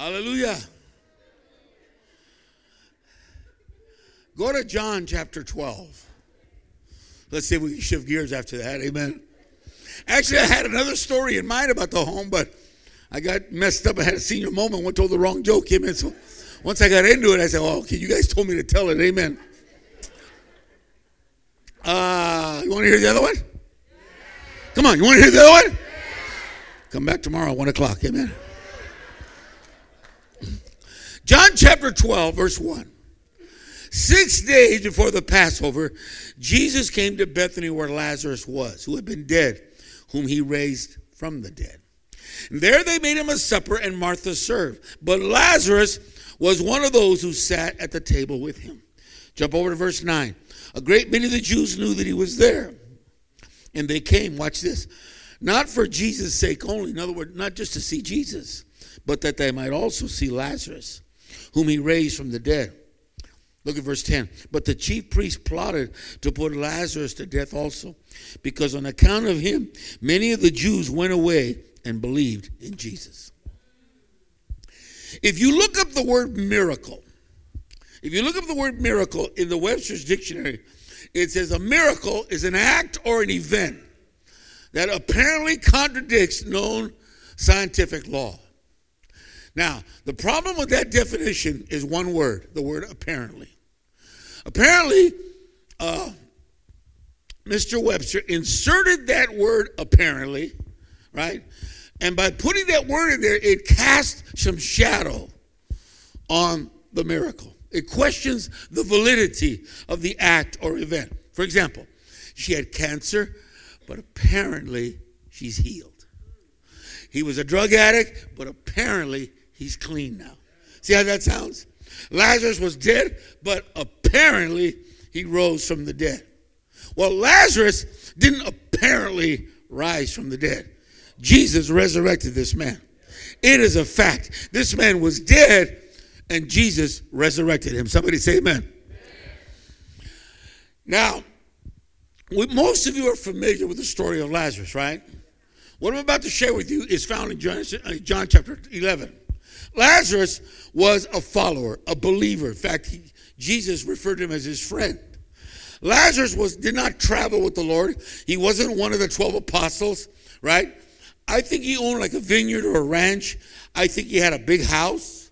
Hallelujah. Go to John chapter 12. Let's see if we can shift gears after that. Amen. Actually, I had another story in mind about the home, but I got messed up. I had a senior moment. One told the wrong joke. Amen. So once I got into it, I said, "Oh, okay, you guys told me to tell it." Amen. Uh, you want to hear the other one? Come on, you want to hear the other one? Come back tomorrow, one o'clock. Amen. John chapter 12, verse 1. Six days before the Passover, Jesus came to Bethany where Lazarus was, who had been dead, whom he raised from the dead. And there they made him a supper, and Martha served. But Lazarus was one of those who sat at the table with him. Jump over to verse 9. A great many of the Jews knew that he was there. And they came, watch this, not for Jesus' sake only, in other words, not just to see Jesus, but that they might also see Lazarus, whom he raised from the dead. Look at verse 10. But the chief priest plotted to put Lazarus to death also, because on account of him, many of the Jews went away and believed in Jesus. If you look up the word miracle, if you look up the word miracle in the Webster's dictionary, it says a miracle is an act or an event that apparently contradicts known scientific law. Now, the problem with that definition is one word the word apparently. Apparently, uh, Mr. Webster inserted that word apparently, right? And by putting that word in there, it casts some shadow on the miracle. It questions the validity of the act or event. For example, she had cancer, but apparently she's healed. He was a drug addict, but apparently he's clean now. See how that sounds? Lazarus was dead, but apparently he rose from the dead. Well, Lazarus didn't apparently rise from the dead. Jesus resurrected this man. It is a fact. This man was dead and Jesus resurrected him. Somebody say amen. Now, most of you are familiar with the story of Lazarus, right? What I'm about to share with you is found in John, uh, John chapter 11. Lazarus was a follower, a believer. In fact, he, Jesus referred to him as his friend. Lazarus was did not travel with the Lord. He wasn't one of the 12 apostles, right? I think he owned like a vineyard or a ranch. I think he had a big house.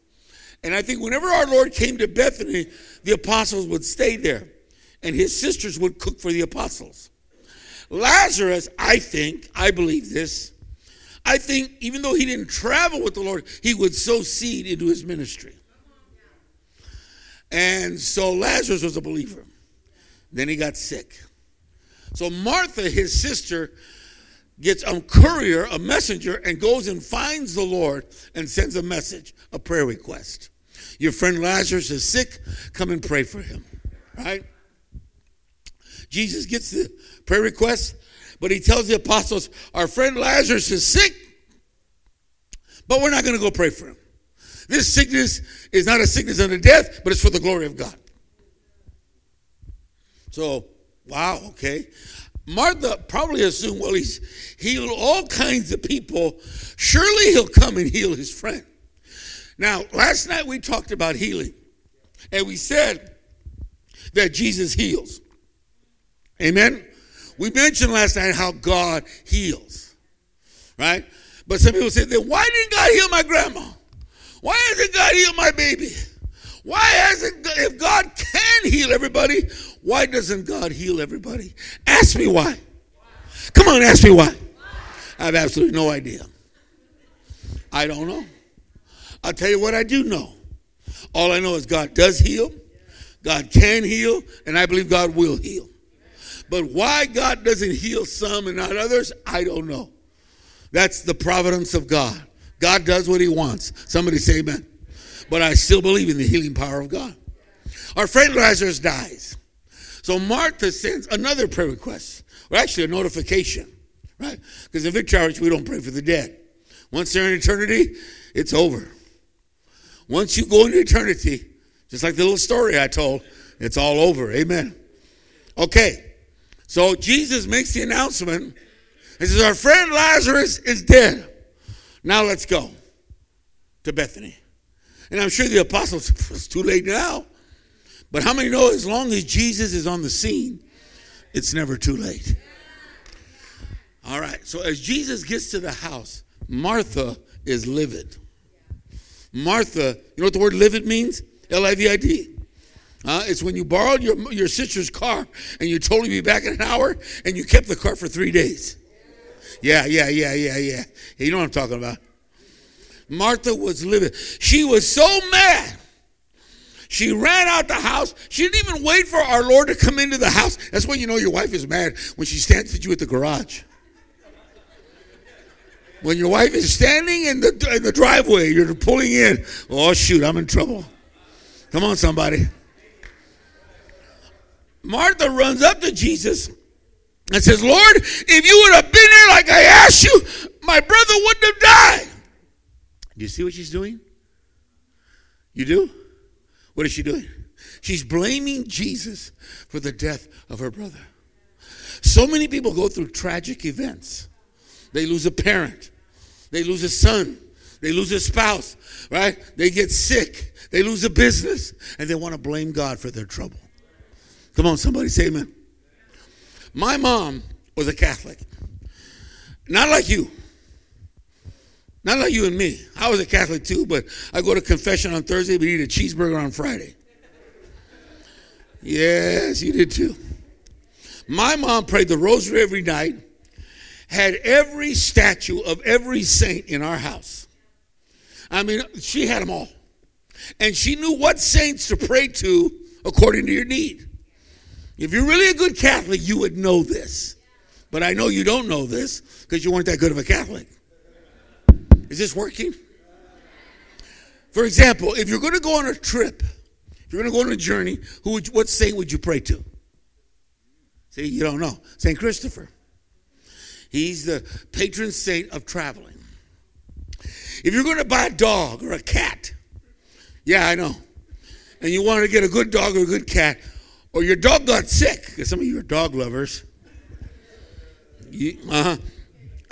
And I think whenever our Lord came to Bethany, the apostles would stay there and his sisters would cook for the apostles. Lazarus, I think, I believe this, I think even though he didn't travel with the Lord, he would sow seed into his ministry. And so Lazarus was a believer. Then he got sick. So Martha, his sister, gets a courier, a messenger, and goes and finds the Lord and sends a message, a prayer request. Your friend Lazarus is sick, come and pray for him. Right? Jesus gets the prayer request, but he tells the apostles, Our friend Lazarus is sick, but we're not going to go pray for him. This sickness is not a sickness unto death, but it's for the glory of God. So, wow, okay. Martha probably assumed, well, he's healed all kinds of people. Surely he'll come and heal his friend. Now, last night we talked about healing, and we said that Jesus heals. Amen? We mentioned last night how God heals, right? But some people say, then why didn't God heal my grandma? Why hasn't God healed my baby? Why hasn't, if God can heal everybody, why doesn't God heal everybody? Ask me why. Come on, ask me why. I have absolutely no idea. I don't know. I'll tell you what I do know. All I know is God does heal, God can heal, and I believe God will heal. But why God doesn't heal some and not others, I don't know. That's the providence of God. God does what he wants. Somebody say amen. But I still believe in the healing power of God. Our friend Lazarus dies. So Martha sends another prayer request, or actually a notification, right? Because in Victory Church, we don't pray for the dead. Once they're in eternity, it's over. Once you go into eternity, just like the little story I told, it's all over. Amen. Okay. So Jesus makes the announcement. He says, Our friend Lazarus is dead. Now let's go to Bethany. And I'm sure the apostles, it's too late now. But how many know as long as Jesus is on the scene, it's never too late? All right, so as Jesus gets to the house, Martha is livid. Martha, you know what the word livid means? L I V I D. Uh, it's when you borrowed your, your sister's car and you told her you'd be back in an hour and you kept the car for three days. Yeah, yeah, yeah, yeah, yeah. You know what I'm talking about. Martha was livid. She was so mad. She ran out the house. She didn't even wait for our Lord to come into the house. That's when you know your wife is mad when she stands at you at the garage. When your wife is standing in the, in the driveway, you're pulling in. Oh, shoot, I'm in trouble. Come on, somebody. Martha runs up to Jesus and says, Lord, if you would have been there like I asked you, my brother wouldn't have died. Do you see what she's doing? You do? What is she doing? She's blaming Jesus for the death of her brother. So many people go through tragic events. They lose a parent, they lose a son, they lose a spouse, right? They get sick, they lose a business, and they want to blame God for their trouble. Come on, somebody say amen. My mom was a Catholic. Not like you. Not like you and me. I was a Catholic too, but I go to confession on Thursday, but eat a cheeseburger on Friday. Yes, you did too. My mom prayed the rosary every night, had every statue of every saint in our house. I mean, she had them all. And she knew what saints to pray to according to your need. If you're really a good Catholic, you would know this. But I know you don't know this because you weren't that good of a Catholic. Is this working? For example, if you're going to go on a trip, if you're going to go on a journey, who would, what saint would you pray to? See, you don't know. St. Christopher. He's the patron saint of traveling. If you're going to buy a dog or a cat, yeah, I know, and you want to get a good dog or a good cat, or your dog got sick, because some of you are dog lovers. Uh-huh.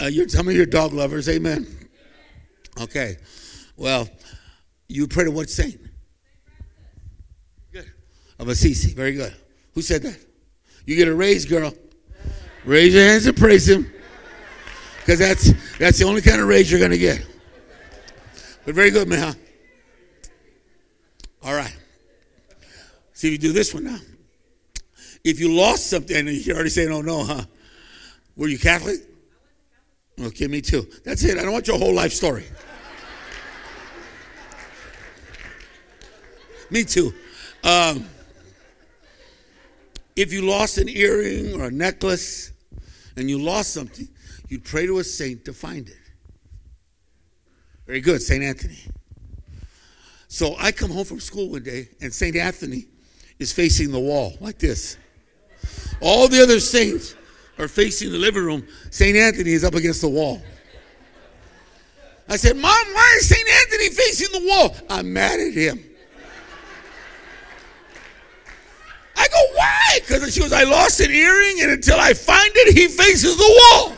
Uh, you're, some of you are dog lovers, amen. Okay. Well, you pray to what saint? Good. Of Assisi. Very good. Who said that? You get a raise, girl. Raise your hands and praise him. Because that's that's the only kind of raise you're gonna get. But very good, man. All right. See if you do this one now. If you lost something, and you're already saying, oh no, huh? Were you Catholic? Okay, me too. That's it. I don't want your whole life story. me too. Um, if you lost an earring or a necklace and you lost something, you'd pray to a saint to find it. Very good, St. Anthony. So I come home from school one day and St. Anthony is facing the wall like this. All the other saints are facing the living room. St. Anthony is up against the wall. I said, Mom, why is St. Anthony facing the wall? I'm mad at him. I go, why? Because she goes, I lost an earring, and until I find it, he faces the wall.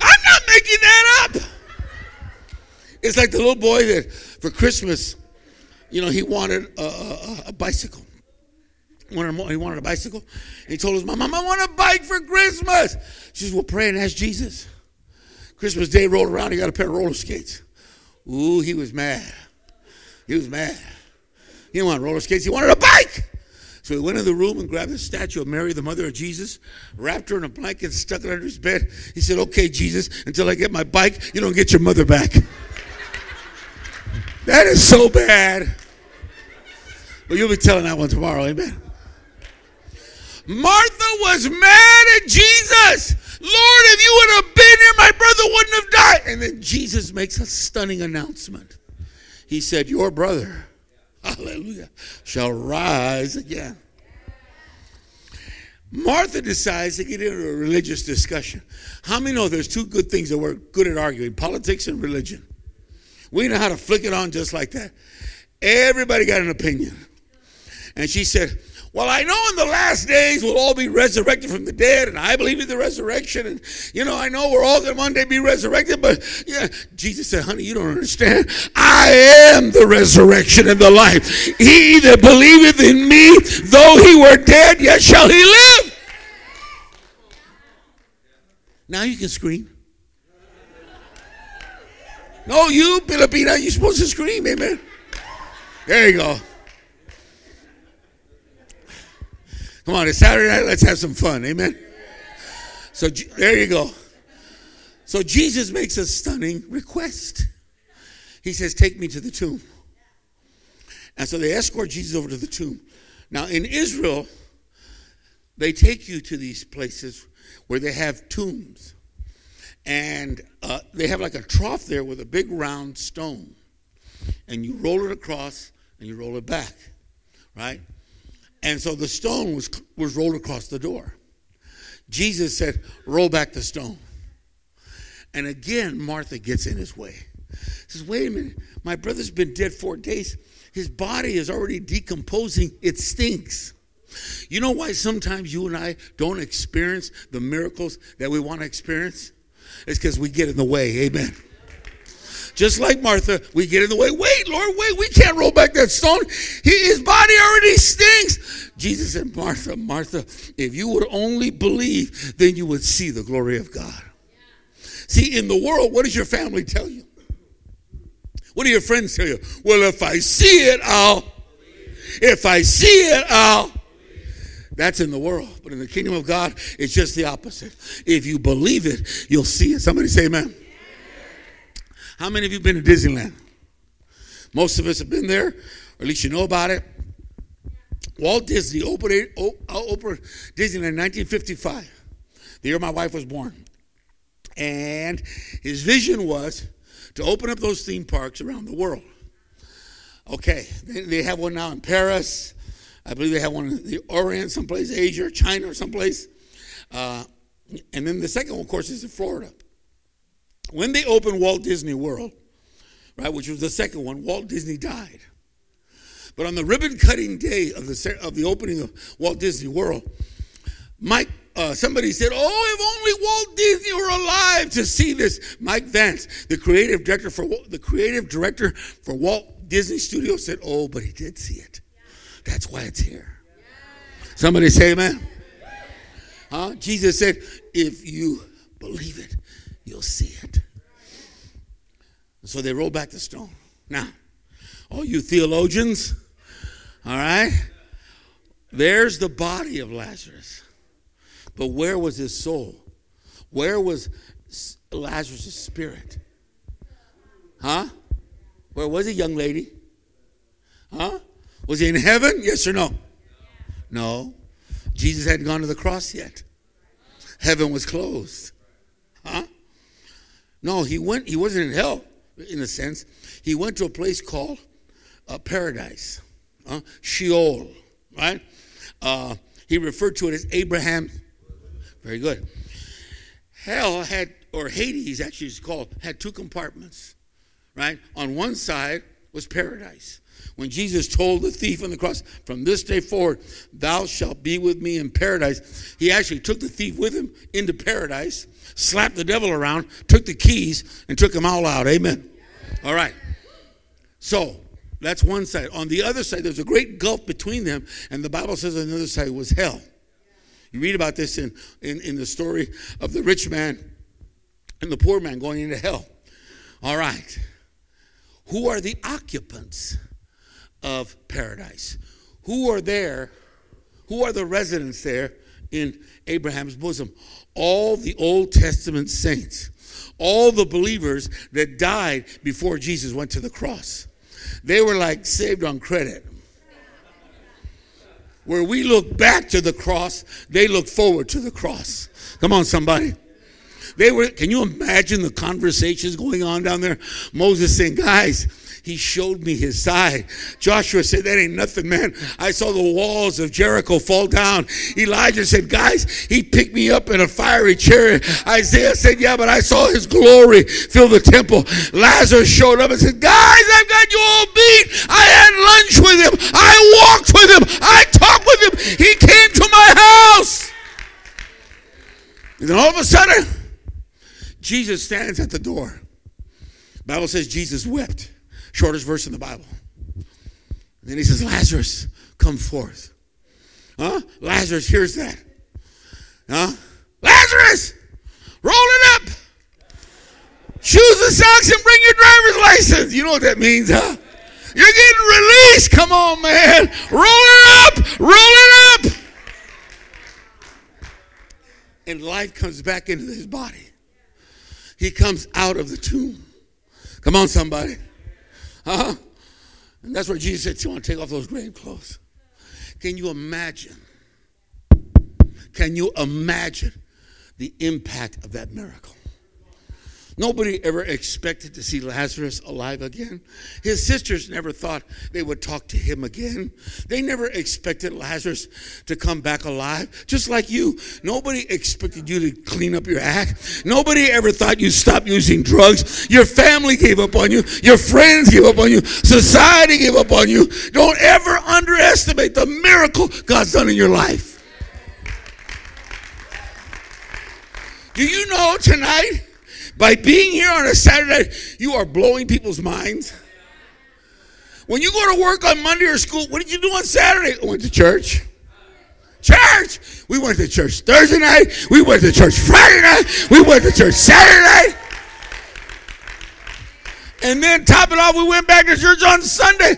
I'm not making that up. It's like the little boy that for Christmas, you know, he wanted a, a, a bicycle. He wanted, a bicycle. He told his mom, Mom, I want a bike for Christmas. She says, Well, pray and ask Jesus. Christmas Day rolled around, he got a pair of roller skates. Ooh, he was mad. He was mad. He didn't want roller skates, he wanted a bike. So he went in the room and grabbed the statue of Mary, the mother of Jesus, wrapped her in a blanket, stuck it under his bed. He said, Okay, Jesus, until I get my bike, you don't get your mother back. That is so bad. But you'll be telling that one tomorrow, amen. Martha was mad at Jesus. Lord, if you would have been here, my brother wouldn't have died. And then Jesus makes a stunning announcement. He said, Your brother, hallelujah, shall rise again. Martha decides to get into a religious discussion. How many know there's two good things that we're good at arguing politics and religion? We know how to flick it on just like that. Everybody got an opinion. And she said, Well, I know in the last days we'll all be resurrected from the dead, and I believe in the resurrection. And, you know, I know we're all going to one day be resurrected, but yeah, Jesus said, honey, you don't understand. I am the resurrection and the life. He that believeth in me, though he were dead, yet shall he live. Now you can scream. No, you, Filipina, you're supposed to scream, amen. There you go. Come on, it's Saturday night. Let's have some fun. Amen. So there you go. So Jesus makes a stunning request. He says, Take me to the tomb. And so they escort Jesus over to the tomb. Now, in Israel, they take you to these places where they have tombs. And uh, they have like a trough there with a big round stone. And you roll it across and you roll it back, right? And so the stone was, was rolled across the door. Jesus said, Roll back the stone. And again, Martha gets in his way. Says, Wait a minute, my brother's been dead four days. His body is already decomposing, it stinks. You know why sometimes you and I don't experience the miracles that we want to experience? It's because we get in the way. Amen. Just like Martha, we get in the way. Wait, Lord, wait, we can't roll back that stone. He, his body already stinks. Jesus said, Martha, Martha, if you would only believe, then you would see the glory of God. See, in the world, what does your family tell you? What do your friends tell you? Well, if I see it, I'll. If I see it, I'll. That's in the world. But in the kingdom of God, it's just the opposite. If you believe it, you'll see it. Somebody say amen. How many of you been to Disneyland? Most of us have been there, or at least you know about it. Walt Disney opened, uh, opened Disneyland in 1955, the year my wife was born. And his vision was to open up those theme parks around the world. Okay, they have one now in Paris. I believe they have one in the Orient, someplace, Asia, or China, or someplace. Uh, and then the second one, of course, is in Florida. When they opened Walt Disney World, right, which was the second one, Walt Disney died. But on the ribbon cutting day of the, of the opening of Walt Disney World, Mike, uh, somebody said, Oh, if only Walt Disney were alive to see this. Mike Vance, the creative director for the creative director for Walt Disney Studios, said, Oh, but he did see it. That's why it's here. Somebody say amen. Huh? Jesus said, If you believe it, you'll see it. So they roll back the stone. Now, all you theologians, all right, there's the body of Lazarus. But where was his soul? Where was Lazarus' spirit? Huh? Where was he, young lady? Huh? Was he in heaven? Yes or no? No. Jesus hadn't gone to the cross yet. Heaven was closed. Huh? No, he went. He wasn't in hell, in a sense. He went to a place called uh, paradise, uh, Sheol. Right? Uh, he referred to it as Abraham. Very good. Hell had, or Hades, actually, is called, had two compartments. Right? On one side was paradise. When Jesus told the thief on the cross, From this day forward, thou shalt be with me in paradise, he actually took the thief with him into paradise slapped the devil around, took the keys, and took them all out. Amen. All right. So that's one side. On the other side, there's a great gulf between them, and the Bible says on the other side was hell. You read about this in, in, in the story of the rich man and the poor man going into hell. All right. Who are the occupants of paradise? Who are there? Who are the residents there in Abraham's bosom? all the Old Testament saints, all the believers that died before Jesus went to the cross. They were like saved on credit. Where we look back to the cross, they look forward to the cross. Come on, somebody. They were, can you imagine the conversations going on down there? Moses saying, guys, he showed me his side. Joshua said, That ain't nothing, man. I saw the walls of Jericho fall down. Elijah said, Guys, he picked me up in a fiery chariot. Isaiah said, Yeah, but I saw his glory fill the temple. Lazarus showed up and said, Guys, I've got you all beat. I had lunch with him. I walked with him. I talked with him. He came to my house. And then all of a sudden, Jesus stands at the door. Bible says Jesus wept. Shortest verse in the Bible. And then he says, Lazarus, come forth. Huh? Lazarus hears that. Huh? Lazarus, roll it up. Shoes and socks and bring your driver's license. You know what that means, huh? You're getting released. Come on, man. Roll it up. Roll it up. And life comes back into his body. He comes out of the tomb. Come on, somebody. Huh? And that's where Jesus said, You want to take off those grave clothes. Can you imagine? Can you imagine the impact of that miracle? Nobody ever expected to see Lazarus alive again. His sisters never thought they would talk to him again. They never expected Lazarus to come back alive, just like you. Nobody expected you to clean up your act. Nobody ever thought you'd stop using drugs. Your family gave up on you. Your friends gave up on you. Society gave up on you. Don't ever underestimate the miracle God's done in your life. Do you know tonight? By being here on a Saturday, you are blowing people's minds. When you go to work on Monday or school, what did you do on Saturday? I went to church. Church! We went to church Thursday night. We went to church Friday night. We went to church Saturday. And then, top it off, we went back to church on Sunday.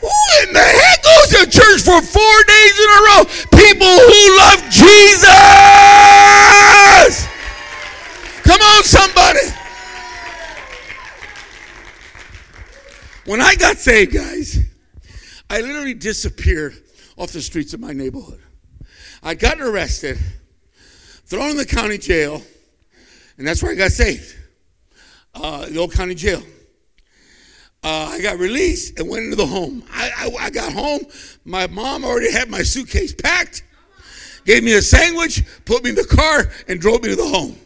Who in the heck goes to church for four days in a row? People who love Jesus! Come on, somebody. When I got saved, guys, I literally disappeared off the streets of my neighborhood. I got arrested, thrown in the county jail, and that's where I got saved. Uh, the old county jail. Uh, I got released and went into the home. I, I, I got home. My mom already had my suitcase packed, gave me a sandwich, put me in the car, and drove me to the home.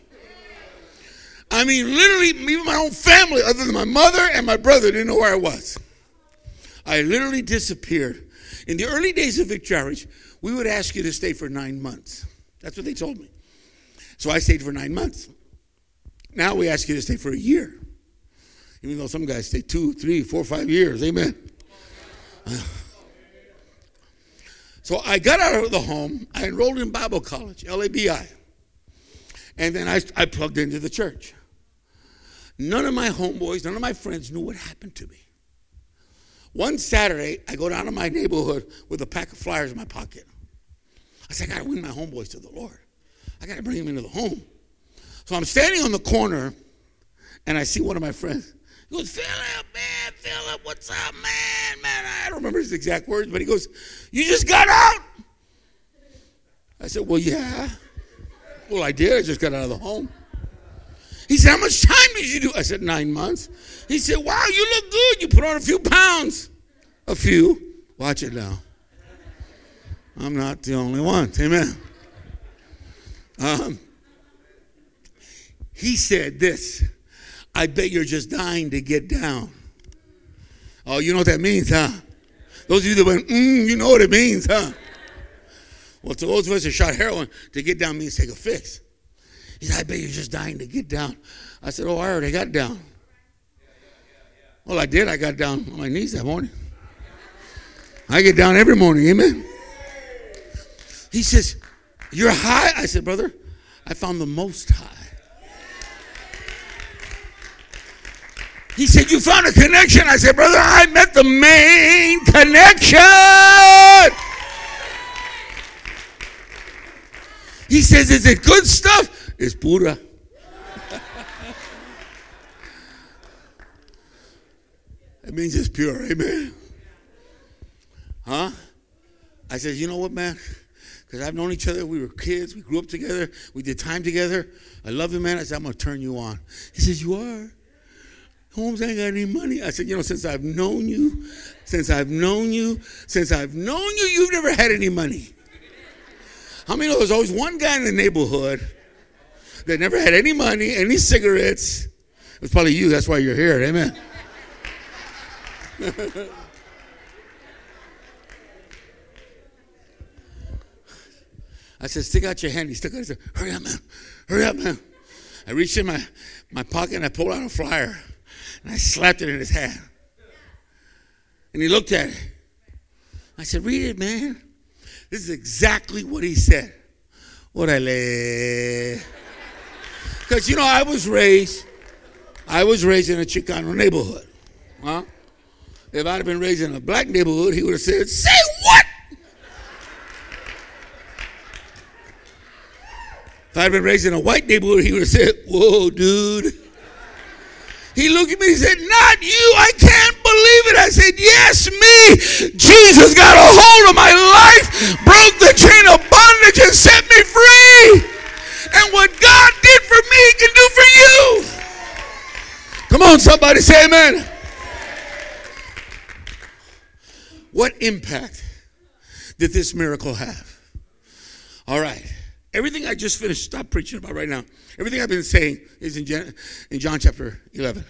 I mean, literally, even my own family, other than my mother and my brother, didn't know where I was. I literally disappeared. In the early days of Victory Outreach, we would ask you to stay for nine months. That's what they told me. So I stayed for nine months. Now we ask you to stay for a year. Even though some guys stay two, three, four, five years. Amen. So I got out of the home. I enrolled in Bible college, LABI. And then I, I plugged into the church. None of my homeboys, none of my friends knew what happened to me. One Saturday, I go down to my neighborhood with a pack of flyers in my pocket. I said, I got to win my homeboys to the Lord. I got to bring them into the home. So I'm standing on the corner, and I see one of my friends. He goes, Philip, man, Philip, what's up, man, man? I don't remember his exact words, but he goes, You just got out? I said, Well, yeah. Well, I did. I just got out of the home. He said, How much time did you do? I said, Nine months. He said, Wow, you look good. You put on a few pounds. A few. Watch it now. I'm not the only one. Amen. Um, he said this I bet you're just dying to get down. Oh, you know what that means, huh? Those of you that went, mm, you know what it means, huh? Well, to those of us that shot heroin, to get down means take a fix. He said, I bet you're just dying to get down. I said, Oh, I already got down. Well, I did. I got down on my knees that morning. I get down every morning, amen. He says, You're high? I said, Brother, I found the most high. He said, You found a connection. I said, Brother, I met the main connection. He says, Is it good stuff? It's pura. it means it's pure. Amen. Huh? I said, You know what, man? Because I've known each other. We were kids. We grew up together. We did time together. I love you, man. I said, I'm going to turn you on. He says, You are? Holmes ain't got any money. I said, You know, since I've known you, since I've known you, since I've known you, you've never had any money. How many know there's always one guy in the neighborhood that never had any money, any cigarettes? It's probably you. That's why you're here. Amen. I said, stick out your hand. He stuck out his hand. Hurry up, man. Hurry up, man. I reached in my, my pocket and I pulled out a flyer and I slapped it in his hand. And he looked at it. I said, read it, man. This is exactly what he said. Orale. Because, you know, I was raised, I was raised in a Chicano neighborhood. Huh? If I'd have been raised in a black neighborhood, he would have said, say what? If I'd been raised in a white neighborhood, he would have said, whoa, dude. He looked at me and said, Not you. I can't believe it. I said, Yes, me. Jesus got a hold of my life, broke the chain of bondage, and set me free. And what God did for me, He can do for you. Come on, somebody say amen. What impact did this miracle have? All right. Everything I just finished, stop preaching about right now. Everything I've been saying is in, John, in John chapter 11.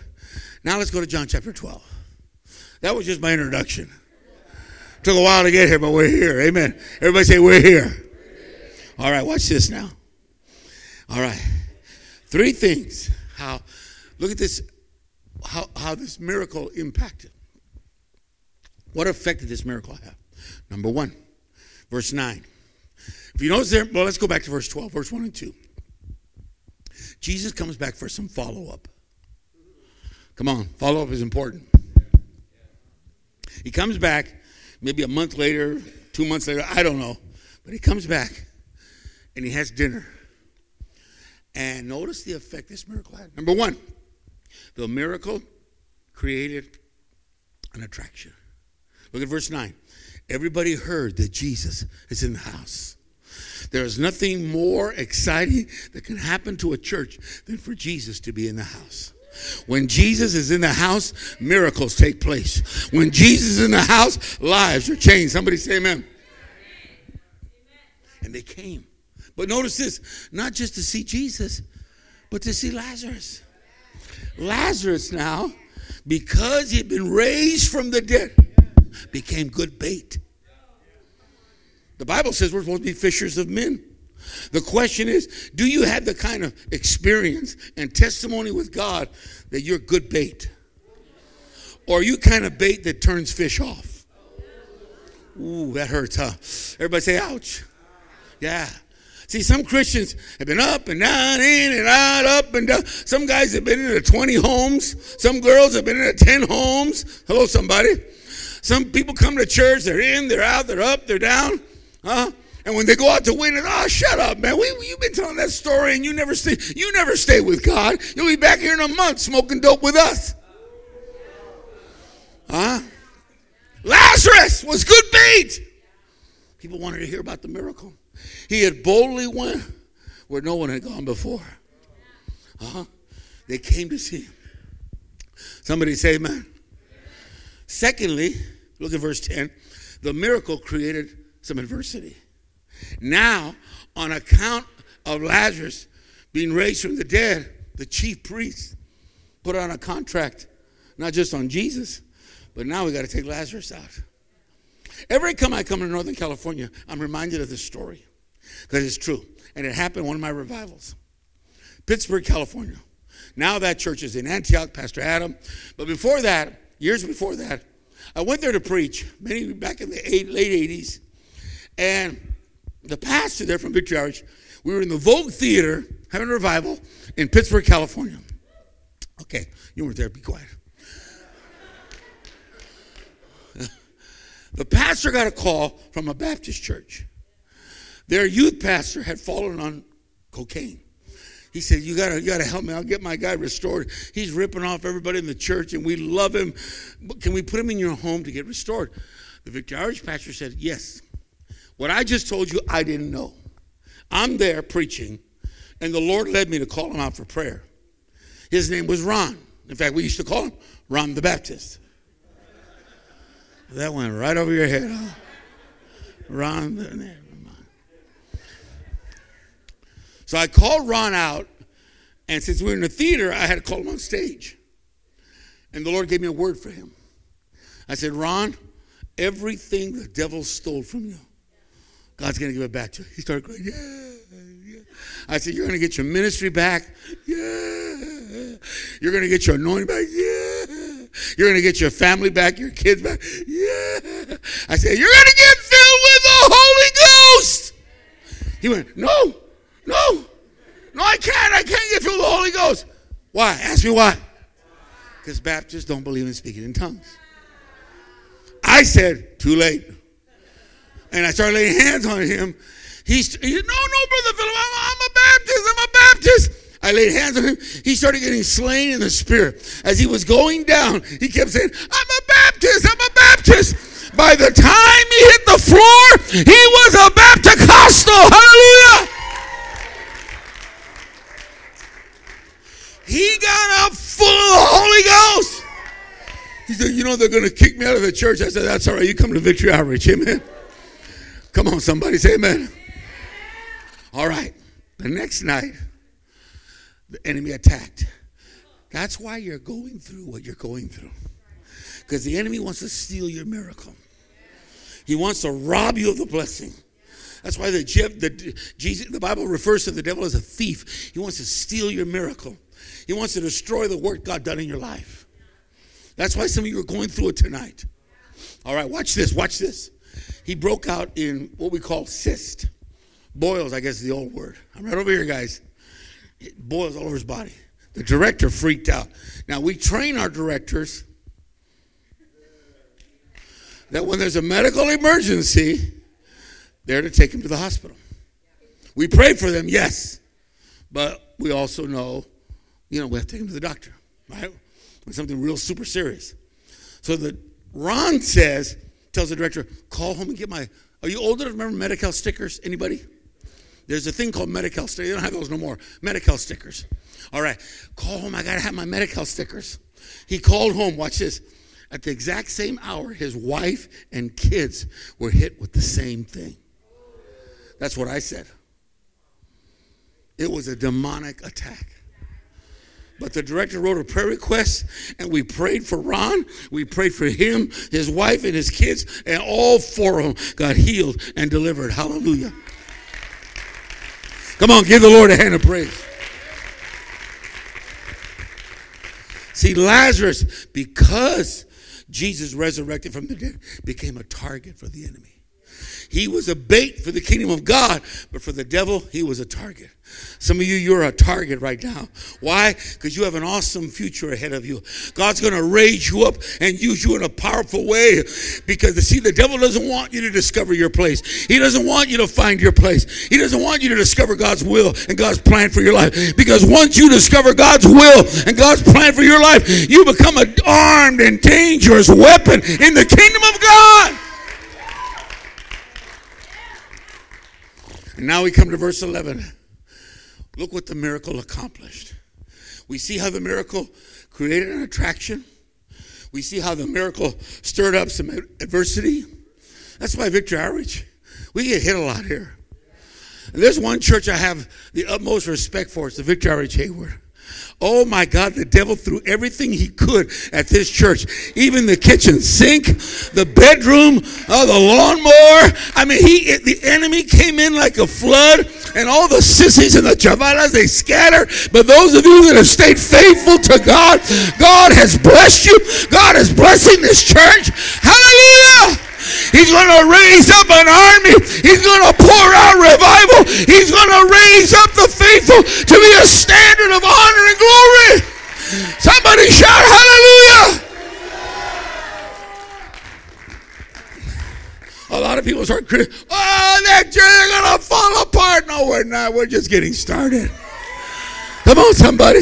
Now let's go to John chapter 12. That was just my introduction. Took a while to get here, but we're here. Amen. Everybody say, We're here. All right, watch this now. All right. Three things. How, look at this, how, how this miracle impacted. What effect did this miracle have? Number one, verse 9. If you notice there, well, let's go back to verse 12, verse 1 and 2. Jesus comes back for some follow up. Come on, follow up is important. He comes back maybe a month later, two months later, I don't know. But he comes back and he has dinner. And notice the effect this miracle had. Number one, the miracle created an attraction. Look at verse 9. Everybody heard that Jesus is in the house. There is nothing more exciting that can happen to a church than for Jesus to be in the house. When Jesus is in the house, miracles take place. When Jesus is in the house, lives are changed. Somebody say amen. And they came. But notice this not just to see Jesus, but to see Lazarus. Lazarus now, because he had been raised from the dead, became good bait. The Bible says we're supposed to be fishers of men. The question is do you have the kind of experience and testimony with God that you're good bait? Or are you kind of bait that turns fish off? Ooh, that hurts, huh? Everybody say, ouch. Yeah. See, some Christians have been up and down, in and out, up and down. Some guys have been into 20 homes. Some girls have been into 10 homes. Hello, somebody. Some people come to church, they're in, they're out, they're up, they're down. Huh? And when they go out to win it, oh, ah, shut up, man. We, you've been telling that story and you never stay, you never stay with God. You'll be back here in a month smoking dope with us. Huh? Lazarus was good bait. People wanted to hear about the miracle. He had boldly went where no one had gone before. huh They came to see him. Somebody say amen. Secondly, look at verse 10. The miracle created some adversity. Now, on account of Lazarus being raised from the dead, the chief priest put on a contract, not just on Jesus, but now we got to take Lazarus out. Every time I come to Northern California, I'm reminded of this story because it's true. And it happened one of my revivals. Pittsburg, California. Now that church is in Antioch, Pastor Adam. But before that, years before that, I went there to preach, many back in the eight, late 80s. And the pastor there from Victory Outreach, we were in the Vogue Theater having a revival in Pittsburg, California. Okay, you weren't there, be quiet. the pastor got a call from a Baptist church. Their youth pastor had fallen on cocaine. He said, "You gotta, you gotta help me. I'll get my guy restored. He's ripping off everybody in the church, and we love him. Can we put him in your home to get restored?" The Victory Outreach pastor said, "Yes." What I just told you, I didn't know. I'm there preaching, and the Lord led me to call him out for prayer. His name was Ron. In fact, we used to call him Ron the Baptist. That went right over your head, huh? Ron the. So I called Ron out, and since we were in the theater, I had to call him on stage. And the Lord gave me a word for him. I said, Ron, everything the devil stole from you, God's going to give it back to you. He started crying, yeah, yeah. I said, You're going to get your ministry back? Yeah. You're going to get your anointing back? Yeah. You're going to get your family back, your kids back? Yeah. I said, You're going to get filled with the Holy Ghost. He went, No. No, no, I can't. I can't get with the Holy Ghost. Why? Ask me why. Because Baptists don't believe in speaking in tongues. I said, too late. And I started laying hands on him. He, he said, no, no, Brother Philip, I'm, I'm a Baptist. I'm a Baptist. I laid hands on him. He started getting slain in the spirit. As he was going down, he kept saying, I'm a Baptist. I'm a Baptist. By the time he hit the floor, he was a Baptist. Hallelujah. He got up full of the Holy Ghost. He said, You know, they're going to kick me out of the church. I said, That's all right. You come to Victory Outreach. Amen. Come on, somebody say amen. All right. The next night, the enemy attacked. That's why you're going through what you're going through. Because the enemy wants to steal your miracle, he wants to rob you of the blessing. That's why the, the, Jesus, the Bible refers to the devil as a thief. He wants to steal your miracle. He wants to destroy the work God done in your life. That's why some of you are going through it tonight. All right, watch this. Watch this. He broke out in what we call cyst. Boils, I guess is the old word. I'm right over here, guys. It boils all over his body. The director freaked out. Now, we train our directors that when there's a medical emergency, they're to take him to the hospital. We pray for them, yes, but we also know you know, we have to take him to the doctor, right? When something real super serious. So the Ron says, tells the director, call home and get my. Are you old enough to remember Medi-Cal stickers? Anybody? There's a thing called Medi-Cal stickers. They don't have those no more. Medi-Cal stickers. All right, call home. I gotta have my Medi-Cal stickers. He called home. Watch this. At the exact same hour, his wife and kids were hit with the same thing. That's what I said. It was a demonic attack. But the director wrote a prayer request, and we prayed for Ron. We prayed for him, his wife, and his kids, and all four of them got healed and delivered. Hallelujah. Come on, give the Lord a hand of praise. See, Lazarus, because Jesus resurrected from the dead, became a target for the enemy. He was a bait for the kingdom of God, but for the devil, he was a target. Some of you, you're a target right now. Why? Because you have an awesome future ahead of you. God's going to raise you up and use you in a powerful way. Because, see, the devil doesn't want you to discover your place. He doesn't want you to find your place. He doesn't want you to discover God's will and God's plan for your life. Because once you discover God's will and God's plan for your life, you become an armed and dangerous weapon in the kingdom of God. Now we come to verse 11. Look what the miracle accomplished. We see how the miracle created an attraction. We see how the miracle stirred up some adversity. That's why Victory Outreach, we get hit a lot here. And there's one church I have the utmost respect for. It's the Victory Outreach Hayward. Oh my God, the devil threw everything he could at this church. Even the kitchen sink, the bedroom, uh, the lawnmower. I mean, he, the enemy came in like a flood and all the sissies and the chavalas, they scattered. But those of you that have stayed faithful to God, God has blessed you. God is blessing this church. Hallelujah. He's going to raise up an army. He's going to pour out revival. He's going to raise up the faithful to be a standard of honor and glory. Somebody shout hallelujah. A lot of people start criticizing, oh, that is going to fall apart. No, we're not. We're just getting started. Come on, somebody.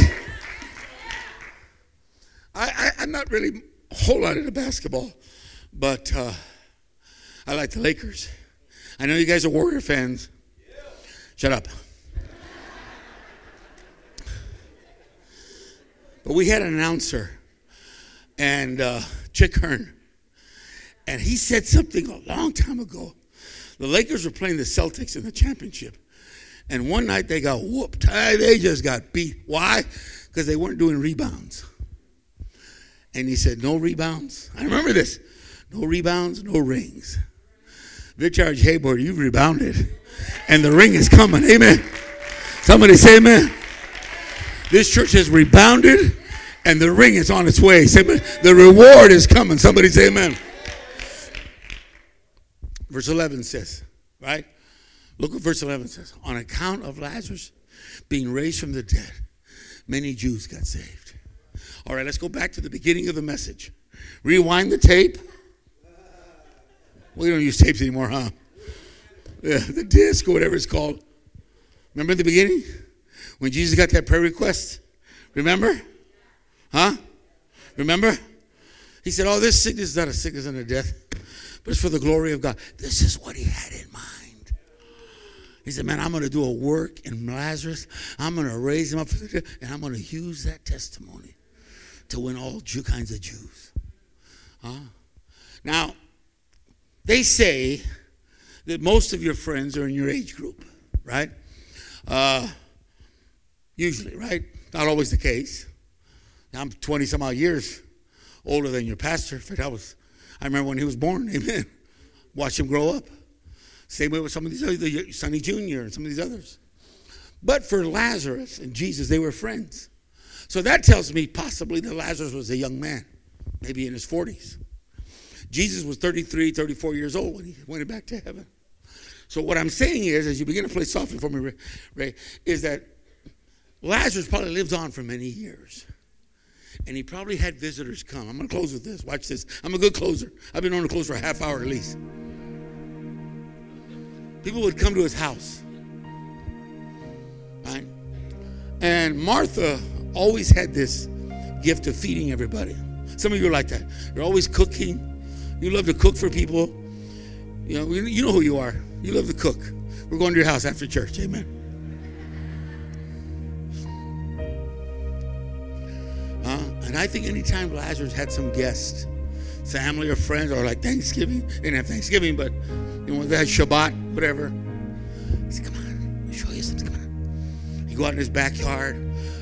I, I, am not really a whole lot into basketball, but uh, I like the Lakers. I know you guys are Warrior fans. Shut up. But we had an announcer, and uh, Chick Hearn, and he said something a long time ago. The Lakers were playing the Celtics in the championship, and one night they got whooped. They just got beat. Why? Because they weren't doing rebounds. And he said, No rebounds. I remember this. No rebounds, no rings. Victory Hayward, you've rebounded. And the ring is coming. Amen. Somebody say amen. This church has rebounded and the ring is on its way. Say, the reward is coming. Somebody say amen. Verse 11 says, right? Look what verse 11 says. On account of Lazarus being raised from the dead, many Jews got saved. All right, let's go back to the beginning of the message. Rewind the tape. We don't use tapes anymore, huh? Yeah, the disc or whatever it's called. Remember the beginning? When Jesus got that prayer request? Remember? Huh? Remember? He said, Oh, this sickness is not a sickness and a death, but it's for the glory of God. This is what he had in mind. He said, Man, I'm going to do a work in Lazarus. I'm going to raise him up, and I'm going to use that testimony to win all Jew, kinds of Jews. Huh? Now, they say that most of your friends are in your age group, right? Uh, usually, right? Not always the case. I'm 20 some odd years older than your pastor. In fact, I was, I remember when he was born, amen. Watch him grow up. Same way with some of these other, Sonny Jr. and some of these others. But for Lazarus and Jesus, they were friends. So that tells me possibly that Lazarus was a young man, maybe in his 40s. Jesus was 33, 34 years old when he went back to heaven. So what I'm saying is, as you begin to play softly for me, Ray, is that Lazarus probably lived on for many years. And he probably had visitors come. I'm going to close with this. Watch this. I'm a good closer. I've been on to close for a half hour at least. People would come to his house. Right? And Martha always had this gift of feeding everybody. Some of you are like that. You're always cooking. You love to cook for people. You know, you know who you are. You love to cook. We're going to your house after church. Amen. And I think anytime Lazarus had some guests, family or friends, or like Thanksgiving, they didn't have Thanksgiving, but you know, they had Shabbat, whatever. He said, Come on, let me show you something. Come on. You go out in his backyard,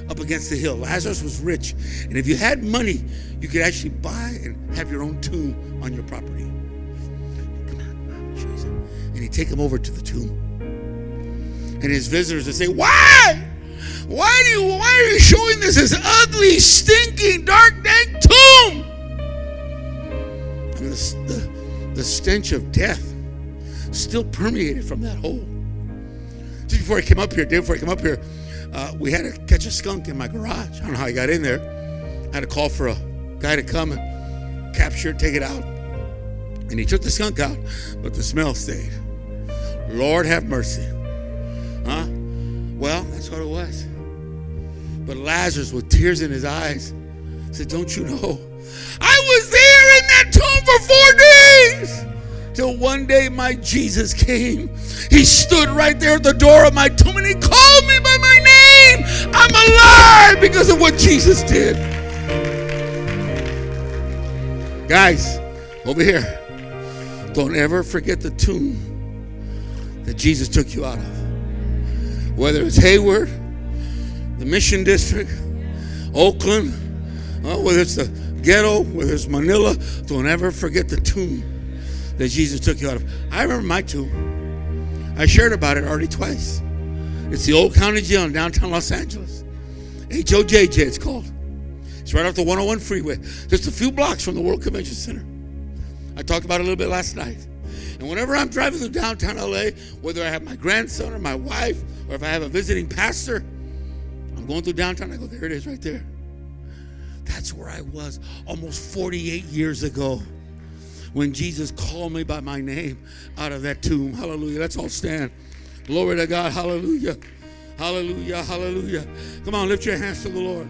up against the hill. Lazarus was rich. And if you had money, you could actually buy and have your own tomb on your property. Come on, show you something. And he'd take him over to the tomb. And his visitors would say, Why? Why do you why are you showing this this ugly, stinking, dark, dank tomb? And the, the, the stench of death still permeated from that hole. Just before I came up here, day before I came up here, uh, we had to catch a skunk in my garage. I don't know how I got in there. I had to call for a guy to come and capture it, take it out. And he took the skunk out, but the smell stayed. Lord have mercy. Huh? Well, that's what it was. But Lazarus, with tears in his eyes, said, Don't you know? I was there in that tomb for four days. Till one day my Jesus came. He stood right there at the door of my tomb and he called me by my name. I'm alive because of what Jesus did. Guys, over here, don't ever forget the tomb that Jesus took you out of. Whether it's Hayward, the Mission District, Oakland, uh, whether it's the ghetto, whether it's Manila, don't ever forget the tomb that Jesus took you out of. I remember my tomb. I shared about it already twice. It's the old county jail in downtown Los Angeles. HOJJ, it's called. It's right off the 101 freeway, just a few blocks from the World Convention Center. I talked about it a little bit last night. And whenever I'm driving through downtown LA, whether I have my grandson or my wife, or if I have a visiting pastor, I'm going through downtown, I go, there it is right there. That's where I was almost 48 years ago when Jesus called me by my name out of that tomb. Hallelujah. Let's all stand. Glory to God. Hallelujah. Hallelujah. Hallelujah. Come on, lift your hands to the Lord.